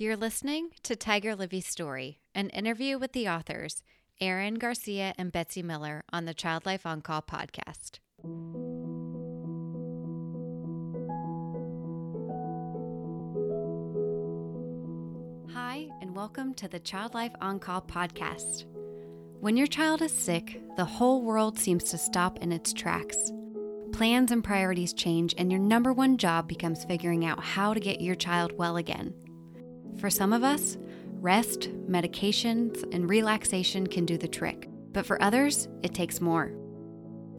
You're listening to Tiger Livy's story, an interview with the authors, Erin Garcia and Betsy Miller, on the Child Life On Call podcast. Hi, and welcome to the Child Life On Call podcast. When your child is sick, the whole world seems to stop in its tracks. Plans and priorities change, and your number one job becomes figuring out how to get your child well again. For some of us, rest, medications, and relaxation can do the trick. But for others, it takes more.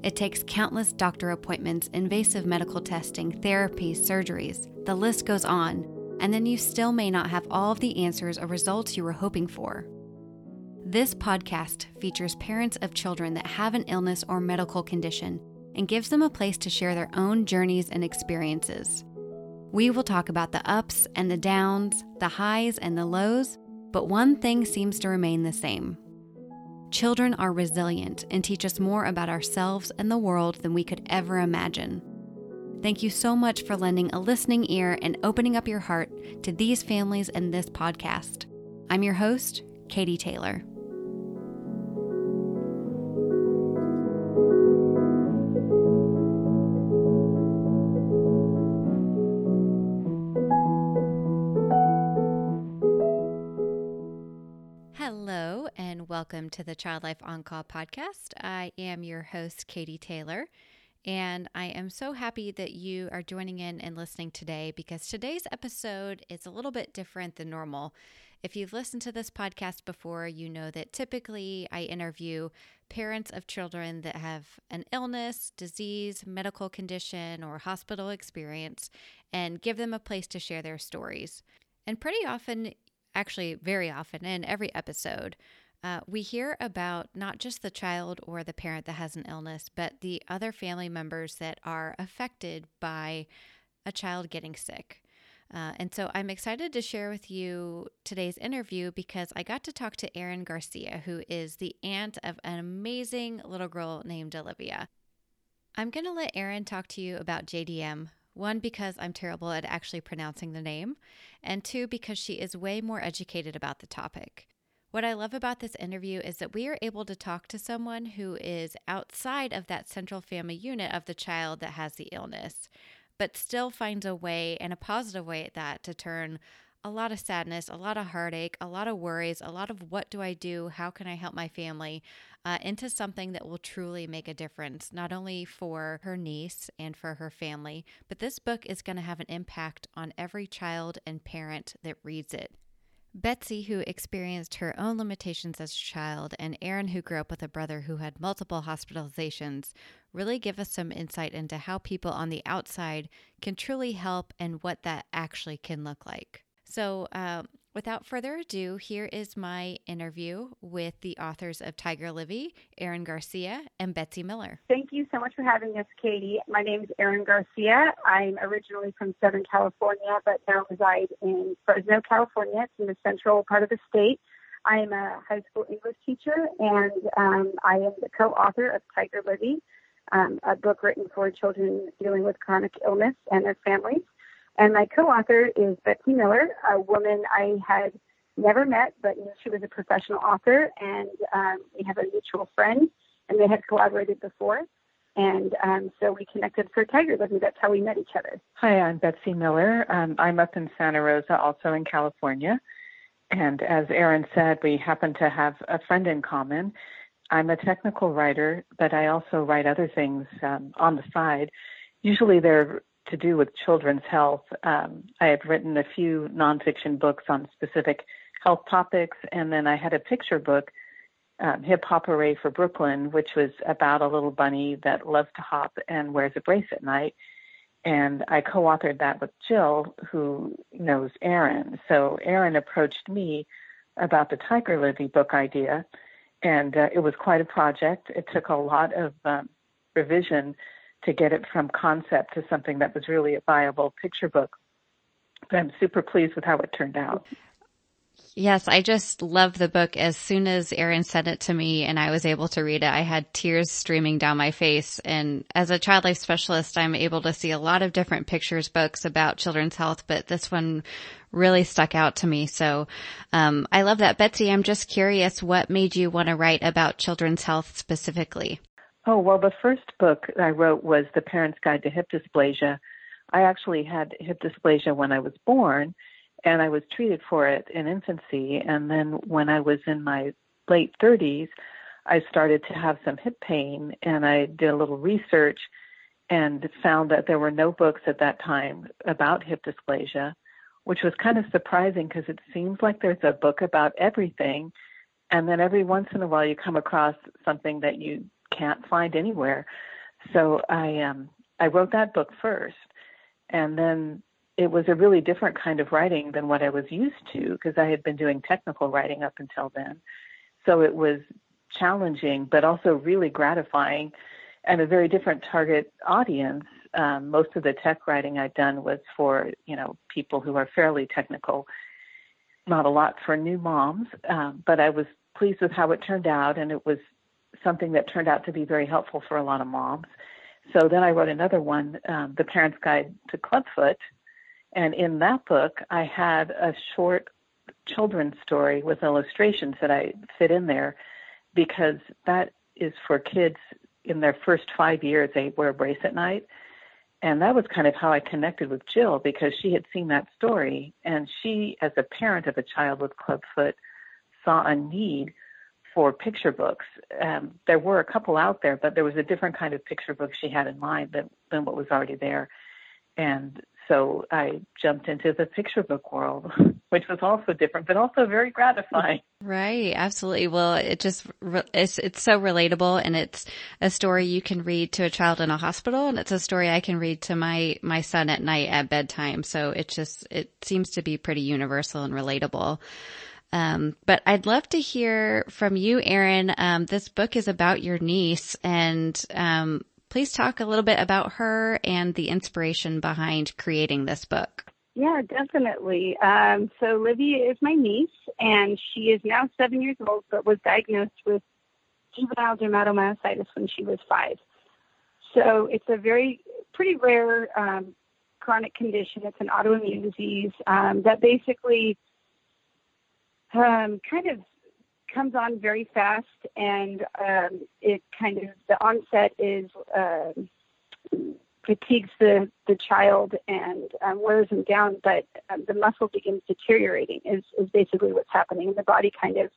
It takes countless doctor appointments, invasive medical testing, therapies, surgeries. The list goes on. And then you still may not have all of the answers or results you were hoping for. This podcast features parents of children that have an illness or medical condition and gives them a place to share their own journeys and experiences. We will talk about the ups and the downs, the highs and the lows, but one thing seems to remain the same. Children are resilient and teach us more about ourselves and the world than we could ever imagine. Thank you so much for lending a listening ear and opening up your heart to these families and this podcast. I'm your host, Katie Taylor. Welcome to the Child Life On Call podcast. I am your host, Katie Taylor, and I am so happy that you are joining in and listening today because today's episode is a little bit different than normal. If you've listened to this podcast before, you know that typically I interview parents of children that have an illness, disease, medical condition, or hospital experience and give them a place to share their stories. And pretty often, actually, very often in every episode, uh, we hear about not just the child or the parent that has an illness, but the other family members that are affected by a child getting sick. Uh, and so I'm excited to share with you today's interview because I got to talk to Erin Garcia, who is the aunt of an amazing little girl named Olivia. I'm going to let Erin talk to you about JDM. One, because I'm terrible at actually pronouncing the name, and two, because she is way more educated about the topic. What I love about this interview is that we are able to talk to someone who is outside of that central family unit of the child that has the illness, but still finds a way and a positive way at that to turn a lot of sadness, a lot of heartache, a lot of worries, a lot of what do I do? How can I help my family? Uh, into something that will truly make a difference, not only for her niece and for her family, but this book is going to have an impact on every child and parent that reads it. Betsy, who experienced her own limitations as a child, and Erin, who grew up with a brother who had multiple hospitalizations, really give us some insight into how people on the outside can truly help and what that actually can look like. So, uh, without further ado, here is my interview with the authors of Tiger Livy, Erin Garcia and Betsy Miller. Thank you so much for having us, Katie. My name is Erin Garcia. I'm originally from Southern California, but now reside in Fresno, California. It's in the central part of the state. I am a high school English teacher, and um, I am the co-author of Tiger Livy, um, a book written for children dealing with chronic illness and their families. And my co-author is Betsy Miller, a woman I had never met, but knew she was a professional author. And um, we have a mutual friend, and they had collaborated before. And um, so we connected for Tiger Livy. That's how we met each other. Hi, I'm Betsy Miller. Um, I'm up in Santa Rosa, also in California. And as Erin said, we happen to have a friend in common. I'm a technical writer, but I also write other things um, on the side. Usually they're to do with children's health. Um, I had written a few nonfiction books on specific health topics, and then I had a picture book, um, Hip Hop Hooray for Brooklyn, which was about a little bunny that loves to hop and wears a brace at night. And I co authored that with Jill, who knows Erin. So Erin approached me about the Tiger Livy book idea, and uh, it was quite a project. It took a lot of um, revision to get it from concept to something that was really a viable picture book. But I'm super pleased with how it turned out. Yes, I just love the book. As soon as Erin sent it to me and I was able to read it, I had tears streaming down my face. And as a child life specialist, I'm able to see a lot of different pictures books about children's health, but this one really stuck out to me. So, um, I love that. Betsy, I'm just curious, what made you want to write about children's health specifically? Oh, well, the first book I wrote was The Parent's Guide to Hip Dysplasia. I actually had hip dysplasia when I was born and I was treated for it in infancy. And then when I was in my late 30s, I started to have some hip pain, and I did a little research and found that there were no books at that time about hip dysplasia, which was kind of surprising because it seems like there's a book about everything. And then every once in a while, you come across something that you can't find anywhere. So I um, I wrote that book first, and then it was a really different kind of writing than what I was used to because I had been doing technical writing up until then. So it was challenging, but also really gratifying and a very different target audience. Um, most of the tech writing I'd done was for, you know, people who are fairly technical, not a lot for new moms, um, but I was pleased with how it turned out and it was something that turned out to be very helpful for a lot of moms. So then I wrote another one, um, The Parent's Guide to Clubfoot, and in that book, I had a short children's story with illustrations that I fit in there because that is for kids in their first five years, they wear a brace at night. And that was kind of how I connected with Jill because she had seen that story. And she, as a parent of a child with clubfoot, saw a need for picture books. Um, there were a couple out there, but there was a different kind of picture book she had in mind than, than what was already there. And so I jumped into the picture book world, which was also different, but also very gratifying. Right. Absolutely. Well, it just, it's, it's so relatable and it's a story you can read to a child in a hospital and it's a story I can read to my, my son at night at bedtime. So it just, it seems to be pretty universal and relatable. Um, but I'd love to hear from you, Erin. Um, this book is about your niece and, um, Please talk a little bit about her and the inspiration behind creating this book. Yeah, definitely. Um, so Livy is my niece, and she is now seven years old, but was diagnosed with juvenile dermatomyositis when she was five. So it's a very pretty rare um, chronic condition. It's an autoimmune disease um, that basically um, kind of comes on very fast, and um, it kind of the onset is uh, fatigues the the child and um, wears him down, but um, the muscle begins deteriorating. Is is basically what's happening, and the body kind of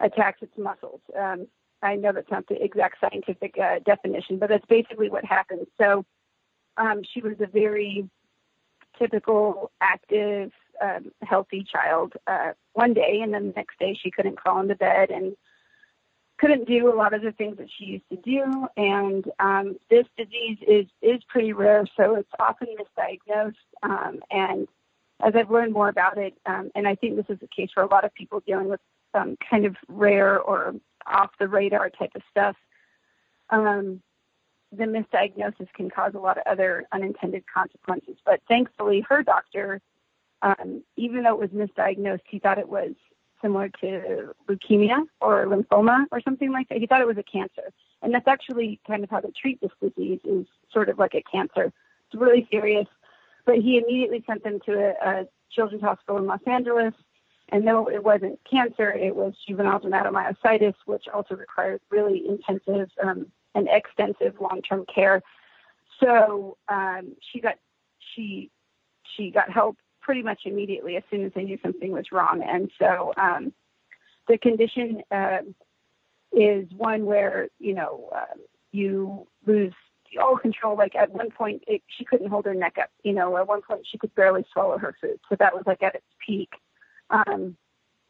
attacks its muscles. Um, I know that's not the exact scientific uh, definition, but that's basically what happens. So um, she was a very typical active um, healthy child uh, one day, and then the next day she couldn't crawl into bed and couldn't do a lot of the things that she used to do. And um, this disease is is pretty rare, so it's often misdiagnosed. Um, and as I've learned more about it, um, and I think this is the case for a lot of people dealing with um, kind of rare or off the radar type of stuff. Um, the misdiagnosis can cause a lot of other unintended consequences. But thankfully, her doctor um, even though it was misdiagnosed, he thought it was similar to leukemia or lymphoma or something like that. He thought it was a cancer. And that's actually kind of how they treat this disease is sort of like a cancer. It's really serious. But he immediately sent them to a, a children's hospital in Los Angeles. And no, it wasn't cancer, it was juvenile dermatomyositis, which also requires really intensive um, and extensive long-term care. So um, she got she she got help pretty much immediately as soon as they knew something was wrong. And so um, the condition uh, is one where you know uh, you lose all control. Like at one point, it, she couldn't hold her neck up. You know, at one point she could barely swallow her food. So that was like at its peak. Um,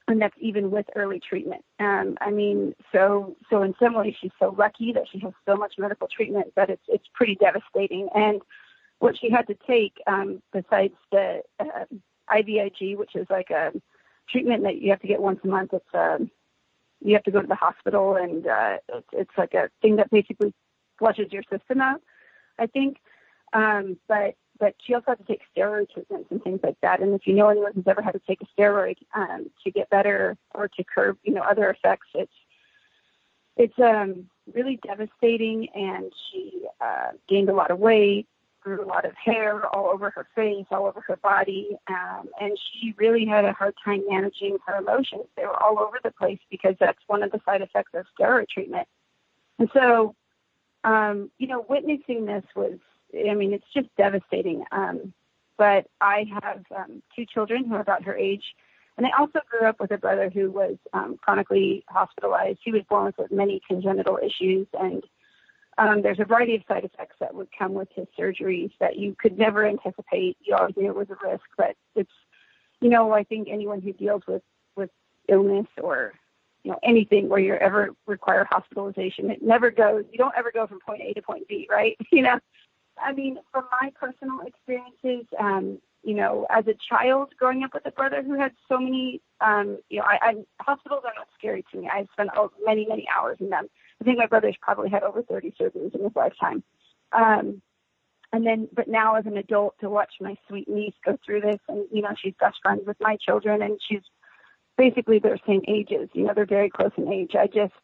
and that's even with early treatment. Um, I mean, so so in some ways she's so lucky that she has so much medical treatment that it's it's pretty devastating. And what she had to take um, besides the uh, IVIG, which is like a treatment that you have to get once a month. It's um, you have to go to the hospital, and uh, it's, it's like a thing that basically flushes your system out. I think, um, but but she also had to take steroid treatments and things like that. And if you know anyone who's ever had to take a steroid um, to get better or to curb, you know, other effects, it's it's um, really devastating. And she uh, gained a lot of weight, grew a lot of hair all over her face, all over her body, um, and she really had a hard time managing her emotions. They were all over the place because that's one of the side effects of steroid treatment. And so, um, you know, witnessing this was I mean, it's just devastating. Um, but I have um, two children who are about her age. And I also grew up with a brother who was um, chronically hospitalized. He was born with many congenital issues, and um, there's a variety of side effects that would come with his surgeries that you could never anticipate. You always knew it was a risk, but it's, you know, I think anyone who deals with with illness or you know anything where you ever require hospitalization, it never goes. You don't ever go from point A to point B, right? You know, I mean, from my personal experiences, um, you know, as a child growing up with a brother who had so many, um, you know, I, I hospitals are not scary to me. I've spent many, many hours in them. I think my brother's probably had over 30 surgeries in his lifetime. Um, and then, but now as an adult, to watch my sweet niece go through this, and you know, she's best friends with my children, and she's basically their same ages. You know, they're very close in age. I just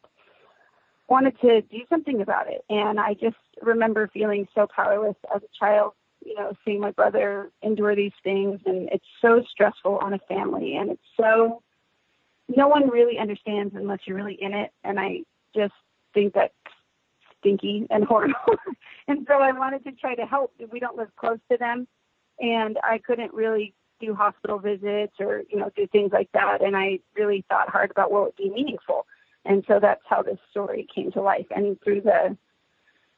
wanted to do something about it. And I just remember feeling so powerless as a child, you know, seeing my brother endure these things. And it's so stressful on a family. And it's so, no one really understands unless you're really in it. And I just think that's stinky and horrible. and so I wanted to try to help. We don't live close to them. And I couldn't really do hospital visits or, you know, do things like that. And I really thought hard about what would be meaningful. And so that's how this story came to life. And through the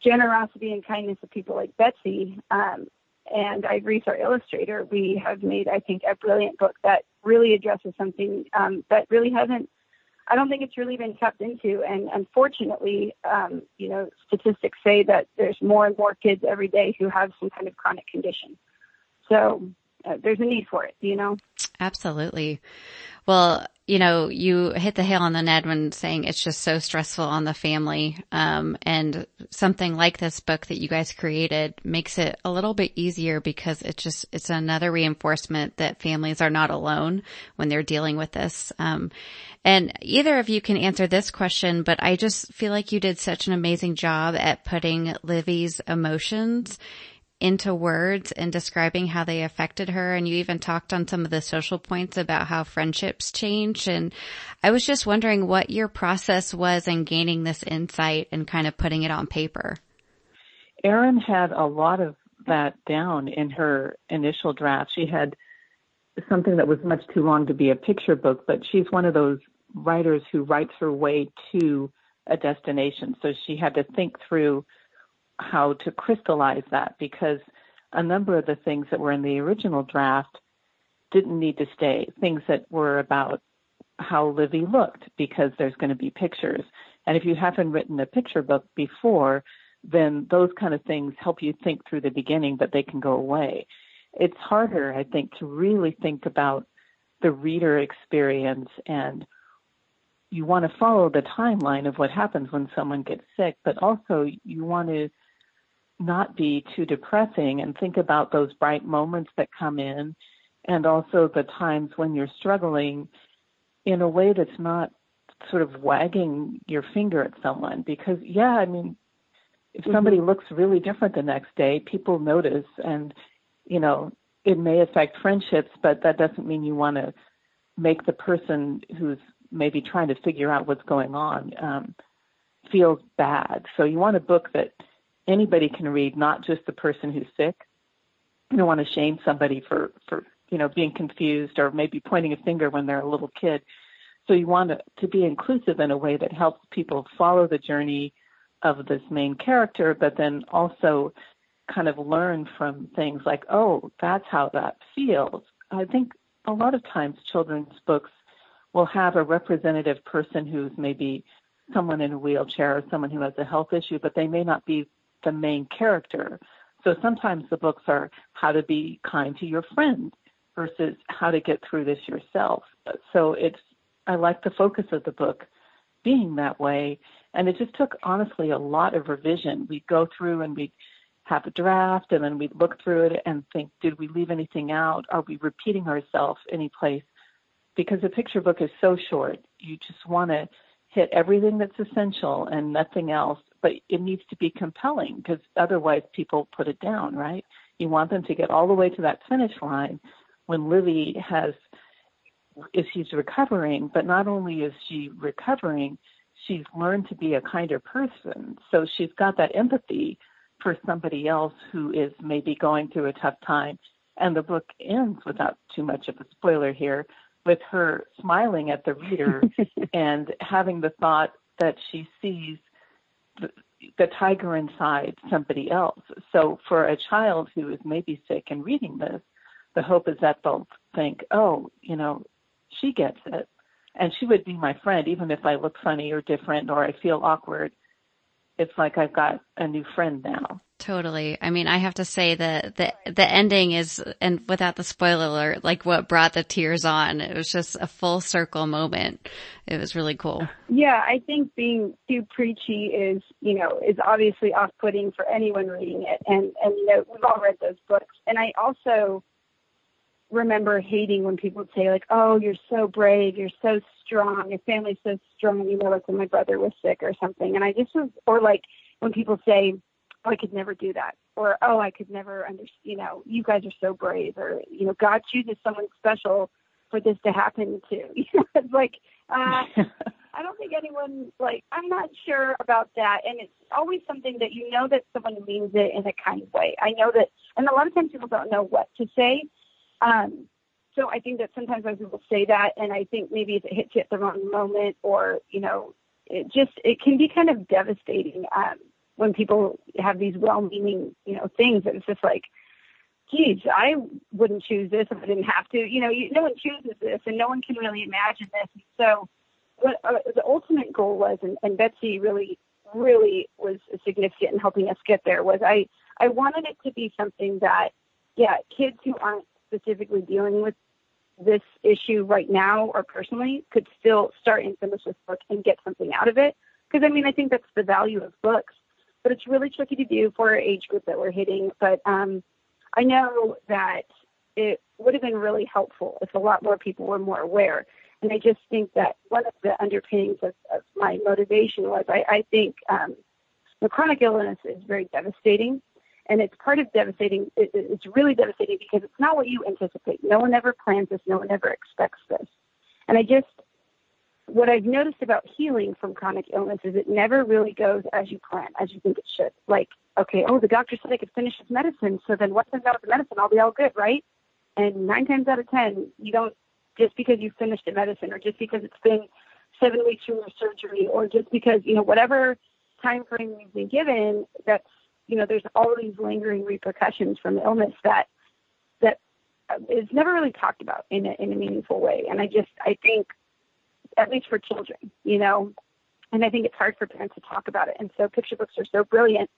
generosity and kindness of people like Betsy um, and Reese, our illustrator, we have made, I think, a brilliant book that really addresses something um, that really hasn't, I don't think it's really been tapped into. And unfortunately, um, you know, statistics say that there's more and more kids every day who have some kind of chronic condition. So uh, there's a need for it, you know? Absolutely. Well, you know, you hit the hail on the head when saying it's just so stressful on the family. Um, and something like this book that you guys created makes it a little bit easier because it's just, it's another reinforcement that families are not alone when they're dealing with this. Um, and either of you can answer this question, but I just feel like you did such an amazing job at putting Livy's emotions into words and describing how they affected her. And you even talked on some of the social points about how friendships change. And I was just wondering what your process was in gaining this insight and kind of putting it on paper. Erin had a lot of that down in her initial draft. She had something that was much too long to be a picture book, but she's one of those writers who writes her way to a destination. So she had to think through how to crystallize that because a number of the things that were in the original draft didn't need to stay. Things that were about how Livy looked because there's going to be pictures. And if you haven't written a picture book before, then those kind of things help you think through the beginning, but they can go away. It's harder, I think, to really think about the reader experience and you want to follow the timeline of what happens when someone gets sick, but also you want to not be too depressing and think about those bright moments that come in and also the times when you're struggling in a way that's not sort of wagging your finger at someone because yeah i mean if mm-hmm. somebody mm-hmm. looks really different the next day people notice and you know it may affect friendships but that doesn't mean you want to make the person who's maybe trying to figure out what's going on um feel bad so you want a book that anybody can read, not just the person who's sick. You don't want to shame somebody for, for you know, being confused or maybe pointing a finger when they're a little kid. So you want to, to be inclusive in a way that helps people follow the journey of this main character, but then also kind of learn from things like, oh, that's how that feels. I think a lot of times children's books will have a representative person who's maybe someone in a wheelchair or someone who has a health issue, but they may not be the main character. So sometimes the books are how to be kind to your friend versus how to get through this yourself. So it's I like the focus of the book being that way. And it just took honestly a lot of revision. We'd go through and we'd have a draft and then we'd look through it and think, did we leave anything out? Are we repeating ourselves any place? Because a picture book is so short, you just want to hit everything that's essential and nothing else, but it needs to be compelling because otherwise people put it down, right? You want them to get all the way to that finish line when Livy has is she's recovering, but not only is she recovering, she's learned to be a kinder person. So she's got that empathy for somebody else who is maybe going through a tough time. And the book ends without too much of a spoiler here with her smiling at the reader and having the thought that she sees the, tiger inside somebody else. So for a child who is maybe sick and reading this, the hope is that they'll think, oh, you know, she gets it. And she would be my friend, even if I look funny or different or I feel awkward. It's like I've got a new friend now. Totally. I mean, I have to say that the the ending is, and without the spoiler alert, like what brought the tears on. It was just a full circle moment. It was really cool. Yeah, I think being too preachy is, you know, is obviously off-putting for anyone reading it, and and you know, we've all read those books, and I also remember hating when people would say like, "Oh, you're so brave, you're so strong, your family's so strong," you know, like when my brother was sick or something, and I just was, or like when people say oh, I could never do that, or oh, I could never understand. You know, you guys are so brave, or you know, God chooses someone special for this to happen to. You know, it's like uh, I don't think anyone like I'm not sure about that, and it's always something that you know that someone means it in a kind way. I know that, and a lot of times people don't know what to say. Um, so I think that sometimes when people say that, and I think maybe if it hits you at the wrong moment, or you know, it just it can be kind of devastating. Um, when people have these well-meaning, you know, things that it's just like, geez, I wouldn't choose this if I didn't have to. You know, you, no one chooses this, and no one can really imagine this. so, what uh, the ultimate goal was, and, and Betsy really, really was significant in helping us get there. Was I I wanted it to be something that, yeah, kids who aren't specifically dealing with this issue right now or personally could still start and finish this book and get something out of it. Because I mean, I think that's the value of books but it's really tricky to do for our age group that we're hitting. But um, I know that it would have been really helpful if a lot more people were more aware. And I just think that one of the underpinnings of, of my motivation was I, I think um, the chronic illness is very devastating. And it's part of devastating. It, it's really devastating because it's not what you anticipate. No one ever plans this. No one ever expects this. And I just what I've noticed about healing from chronic illness is it never really goes as you plan, as you think it should. Like, okay, oh, the doctor said I could finish his medicine, so then once I'm done with the medicine, I'll be all good, right? And nine times out of ten, you don't just because you finished the medicine, or just because it's been seven weeks from your surgery, or just because you know whatever time frame you've been given, that's you know there's all these lingering repercussions from illness that that is never really talked about in a, in a meaningful way. And I just I think at least for children, you know. And I think it's hard for parents to talk about it. And so picture books are so brilliant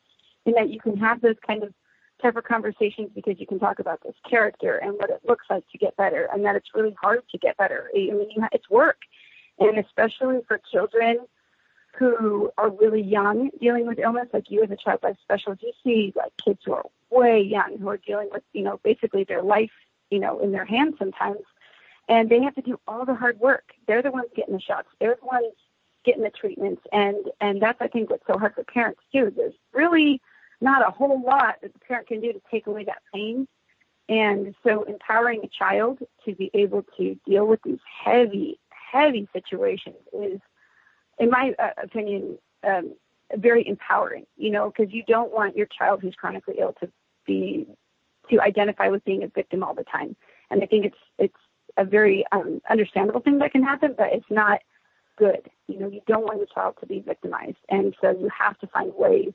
in that you can have those kind of tougher conversations because you can talk about this character and what it looks like to get better, and that it's really hard to get better. I mean, it's work, and especially for children who are really young dealing with illness, like you as a child life specialist, you see like kids who are way young who are dealing with, you know, basically their life, you know, in their hands sometimes and they have to do all the hard work. They're the ones getting the shots. They're the ones getting the treatments, and and that's I think what's so hard for parents too. There's really not a whole lot that the parent can do to take away that pain, and so empowering a child to be able to deal with these heavy, heavy situations is, in my uh, opinion, um, very empowering. You know, because you don't want your child who's chronically ill to be to identify with being a victim all the time. And I think it's it's a very um, understandable thing that can happen, but it's not good. You know, you don't want your child to be victimized, and so you have to find ways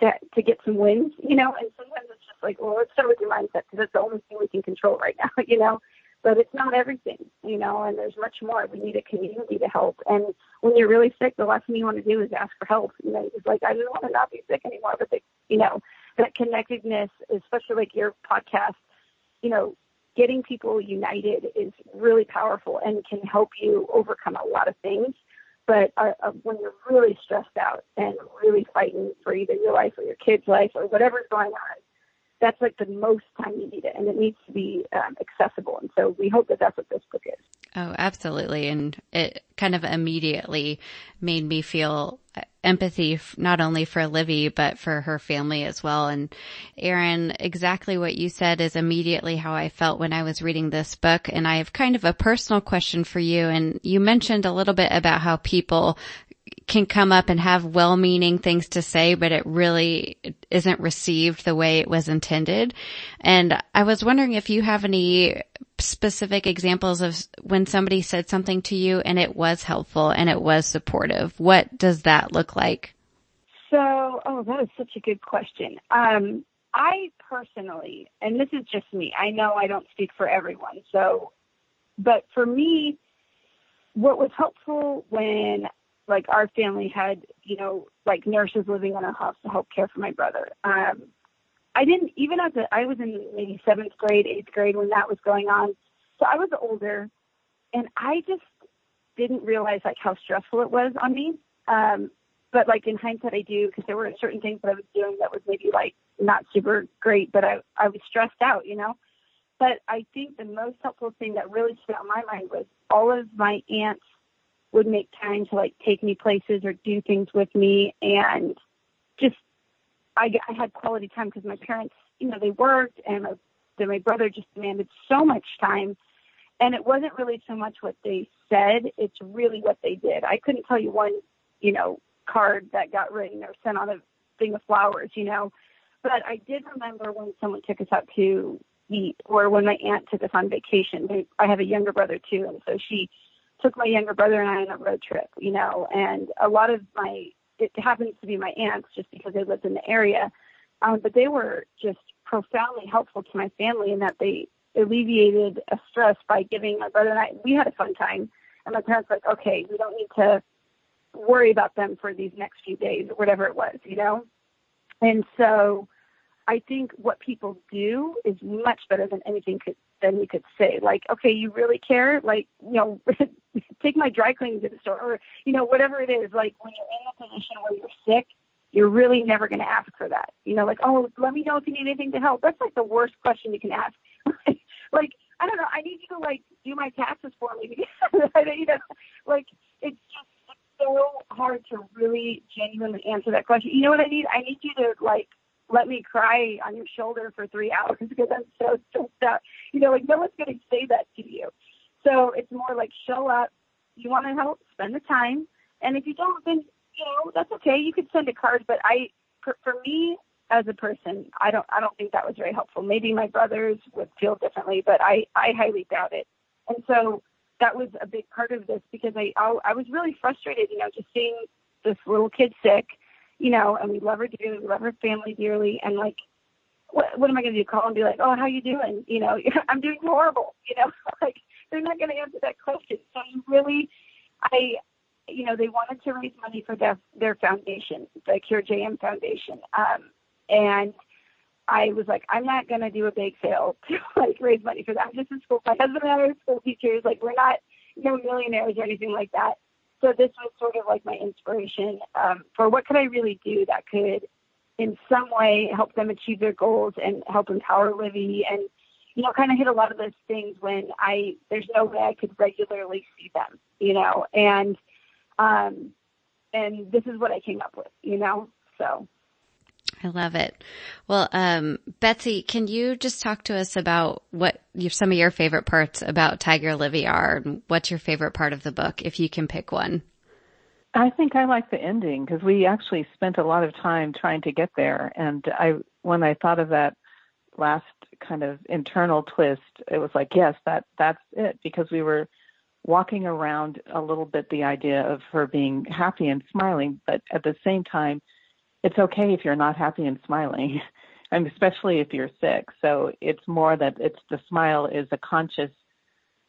to to get some wins. You know, and sometimes it's just like, well, let's start with your mindset because that's the only thing we can control right now. You know, but it's not everything. You know, and there's much more. We need a community to help, and when you're really sick, the last thing you want to do is ask for help. You know, it's like I just want to not be sick anymore, but you know, that connectedness, especially like your podcast, you know, getting people united is really powerful and can help you overcome a lot of things. but uh, uh, when you're really stressed out and really fighting for either your life or your kid's life or whatever's going on, that's like the most time you need it, and it needs to be um, accessible. So we hope that that's what this book is. Oh, absolutely. And it kind of immediately made me feel empathy, not only for Livy, but for her family as well. And Erin, exactly what you said is immediately how I felt when I was reading this book. And I have kind of a personal question for you. And you mentioned a little bit about how people can come up and have well-meaning things to say, but it really isn't received the way it was intended. And I was wondering if you have any specific examples of when somebody said something to you and it was helpful and it was supportive. What does that look like? So, oh, that is such a good question. Um, I personally, and this is just me, I know I don't speak for everyone. So, but for me, what was helpful when like our family had, you know, like nurses living in our house to help care for my brother. Um, I didn't even as a, I was in maybe seventh grade, eighth grade when that was going on. So I was older and I just didn't realize like how stressful it was on me. Um, but like in hindsight, I do because there were certain things that I was doing that was maybe like not super great, but I, I was stressed out, you know? But I think the most helpful thing that really stood out in my mind was all of my aunts would make time to like take me places or do things with me. And just I, I had quality time because my parents you know they worked and my, then my brother just demanded so much time. And it wasn't really so much what they said it's really what they did. I couldn't tell you one you know card that got written or sent on a thing of flowers you know. But i did remember when someone took us out to eat or when my aunt took us on vacation. I have a younger brother too and so she took my younger brother and I on a road trip, you know, and a lot of my, it happens to be my aunts just because they lived in the area. Um, but they were just profoundly helpful to my family in that they alleviated a stress by giving my brother and I, we had a fun time. And my parents were like, okay, we don't need to worry about them for these next few days or whatever it was, you know? And so I think what people do is much better than anything could than we could say. Like, okay, you really care? Like, you know, take my dry cleaning to the store or, you know, whatever it is. Like when you're in a position where you're sick, you're really never going to ask for that. You know, like, oh, let me know if you need anything to help. That's like the worst question you can ask. like, I don't know. I need you to like do my taxes for me. you know, like it's just so hard to really genuinely answer that question. You know what I need? I need you to like let me cry on your shoulder for three hours because I'm so stressed out. You know, like no one's going to say that to you. So it's more like show up. You want to help, spend the time, and if you don't, then you know that's okay. You could send a card, but I, for, for me as a person, I don't, I don't think that was very helpful. Maybe my brothers would feel differently, but I, I highly doubt it. And so that was a big part of this because I, I, I was really frustrated. You know, just seeing this little kid sick you know, and we love her dearly, we love her family dearly, and like, what what am I going to do? Call and be like, oh, how you doing? You know, I'm doing horrible. You know, like they're not going to answer that question. So you really, I, you know, they wanted to raise money for their their foundation, the Cure JM Foundation, um, and I was like, I'm not going to do a bake sale to like raise money for that. I'm just in school. My husband and I are school teachers. Like, we're not, you know, millionaires or anything like that so this was sort of like my inspiration um, for what could I really do that could in some way help them achieve their goals and help empower Livy and you know kind of hit a lot of those things when I there's no way I could regularly see them you know and um and this is what I came up with you know so I love it. Well, um, Betsy, can you just talk to us about what your, some of your favorite parts about Tiger Livy are and what's your favorite part of the book, if you can pick one? I think I like the ending because we actually spent a lot of time trying to get there. And I, when I thought of that last kind of internal twist, it was like, yes, that, that's it because we were walking around a little bit the idea of her being happy and smiling, but at the same time, it's okay if you're not happy and smiling, and especially if you're sick. So it's more that it's the smile is a conscious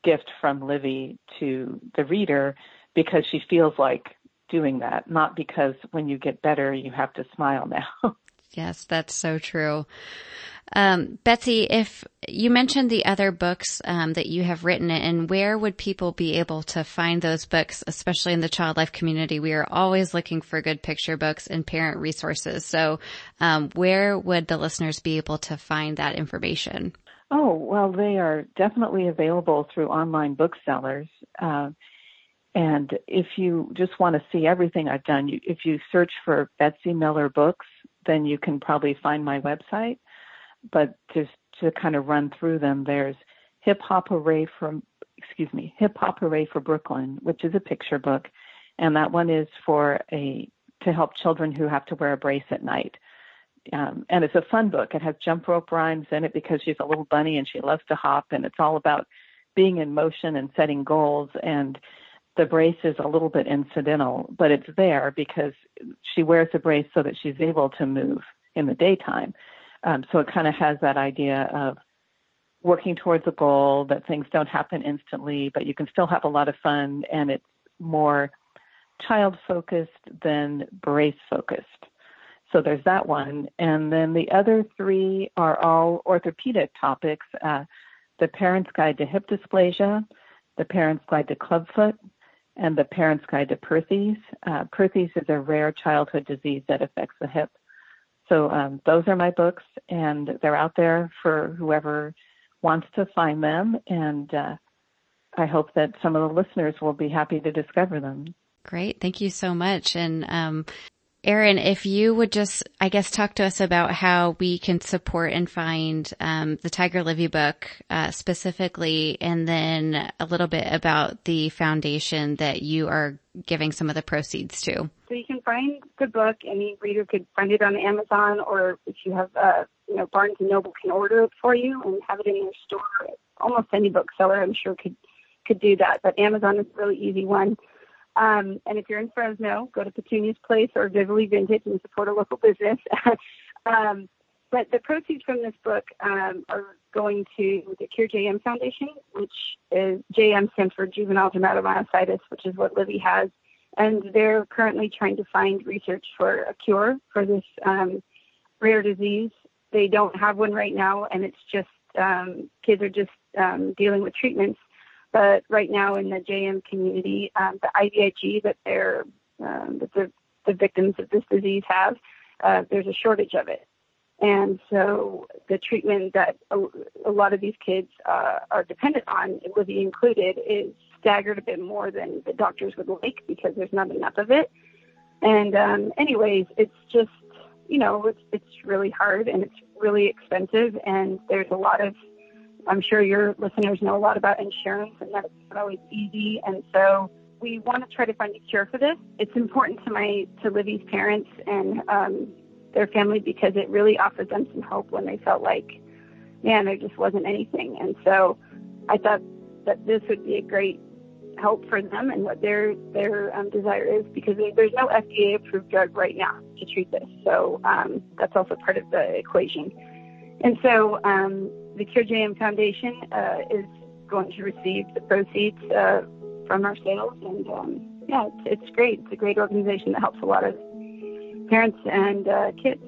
gift from Livy to the reader because she feels like doing that, not because when you get better you have to smile now. yes, that's so true. Um, Betsy, if you mentioned the other books um, that you have written, and where would people be able to find those books, especially in the child life community? We are always looking for good picture books and parent resources. So, um, where would the listeners be able to find that information? Oh, well, they are definitely available through online booksellers. Uh, and if you just want to see everything I've done, you, if you search for Betsy Miller Books, then you can probably find my website. But just to kind of run through them, there's Hip Hop Hooray from, excuse me, Hip Hop Hooray for Brooklyn, which is a picture book, and that one is for a to help children who have to wear a brace at night. Um, and it's a fun book. It has jump rope rhymes in it because she's a little bunny and she loves to hop, and it's all about being in motion and setting goals. And the brace is a little bit incidental, but it's there because she wears the brace so that she's able to move in the daytime. Um, so it kind of has that idea of working towards a goal that things don't happen instantly, but you can still have a lot of fun, and it's more child focused than brace focused. So there's that one. And then the other three are all orthopedic topics uh, the Parent's Guide to Hip Dysplasia, the Parent's Guide to Clubfoot, and the Parent's Guide to Perthes. Uh, Perthes is a rare childhood disease that affects the hip. So um, those are my books, and they're out there for whoever wants to find them. And uh, I hope that some of the listeners will be happy to discover them. Great. Thank you so much. And um, Erin, if you would just, I guess, talk to us about how we can support and find um, the Tiger Livy book uh, specifically, and then a little bit about the foundation that you are giving some of the proceeds to. So you can find the book. Any reader could find it on Amazon, or if you have, uh, you know, Barnes and Noble can order it for you and have it in your store. Almost any bookseller, I'm sure, could could do that. But Amazon is a really easy one. Um, and if you're in Fresno, go to Petunia's Place or Viverly Vintage and support a local business. um, but the proceeds from this book um, are going to the Cure JM Foundation, which is JM stands for Juvenile Dermatomyositis, which is what Livy has. And they're currently trying to find research for a cure for this um, rare disease. They don't have one right now, and it's just um, kids are just um, dealing with treatments but right now in the JM community, um, the IVIG that they're um, that the, the victims of this disease have, uh, there's a shortage of it. And so the treatment that a, a lot of these kids uh, are dependent on, Livy included, is staggered a bit more than the doctors would like because there's not enough of it. And um, anyways, it's just you know it's it's really hard and it's really expensive and there's a lot of I'm sure your listeners know a lot about insurance, and that's not always easy. And so we want to try to find a cure for this. It's important to my to Livy's parents and um, their family because it really offers them some hope when they felt like, man, there just wasn't anything. And so I thought that this would be a great help for them and what their their um, desire is because there's no FDA approved drug right now to treat this. So um, that's also part of the equation. And so um, the Cure JM Foundation uh, is going to receive the proceeds uh, from our sales, and um, yeah, it's, it's, great. It's a great organization that helps a lot of parents and uh, kids.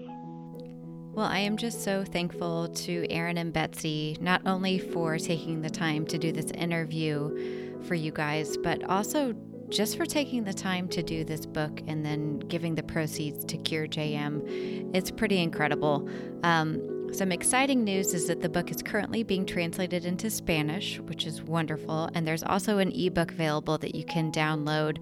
Well, I am just so thankful to Erin and Betsy, not only for taking the time to do this interview for you guys, but also just for taking the time to do this book and then giving the proceeds to Cure JM. It's pretty incredible. Um, some exciting news is that the book is currently being translated into Spanish, which is wonderful. And there's also an ebook available that you can download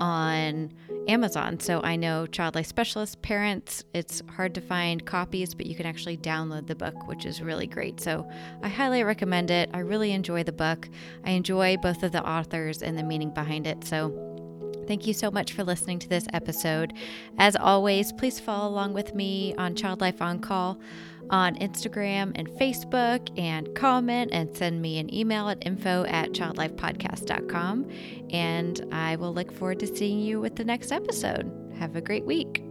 on Amazon. So I know Child Life Specialist parents, it's hard to find copies, but you can actually download the book, which is really great. So I highly recommend it. I really enjoy the book. I enjoy both of the authors and the meaning behind it. So Thank you so much for listening to this episode. As always, please follow along with me on Child Life On Call on Instagram and Facebook and comment and send me an email at info at childlifepodcast.com. And I will look forward to seeing you with the next episode. Have a great week.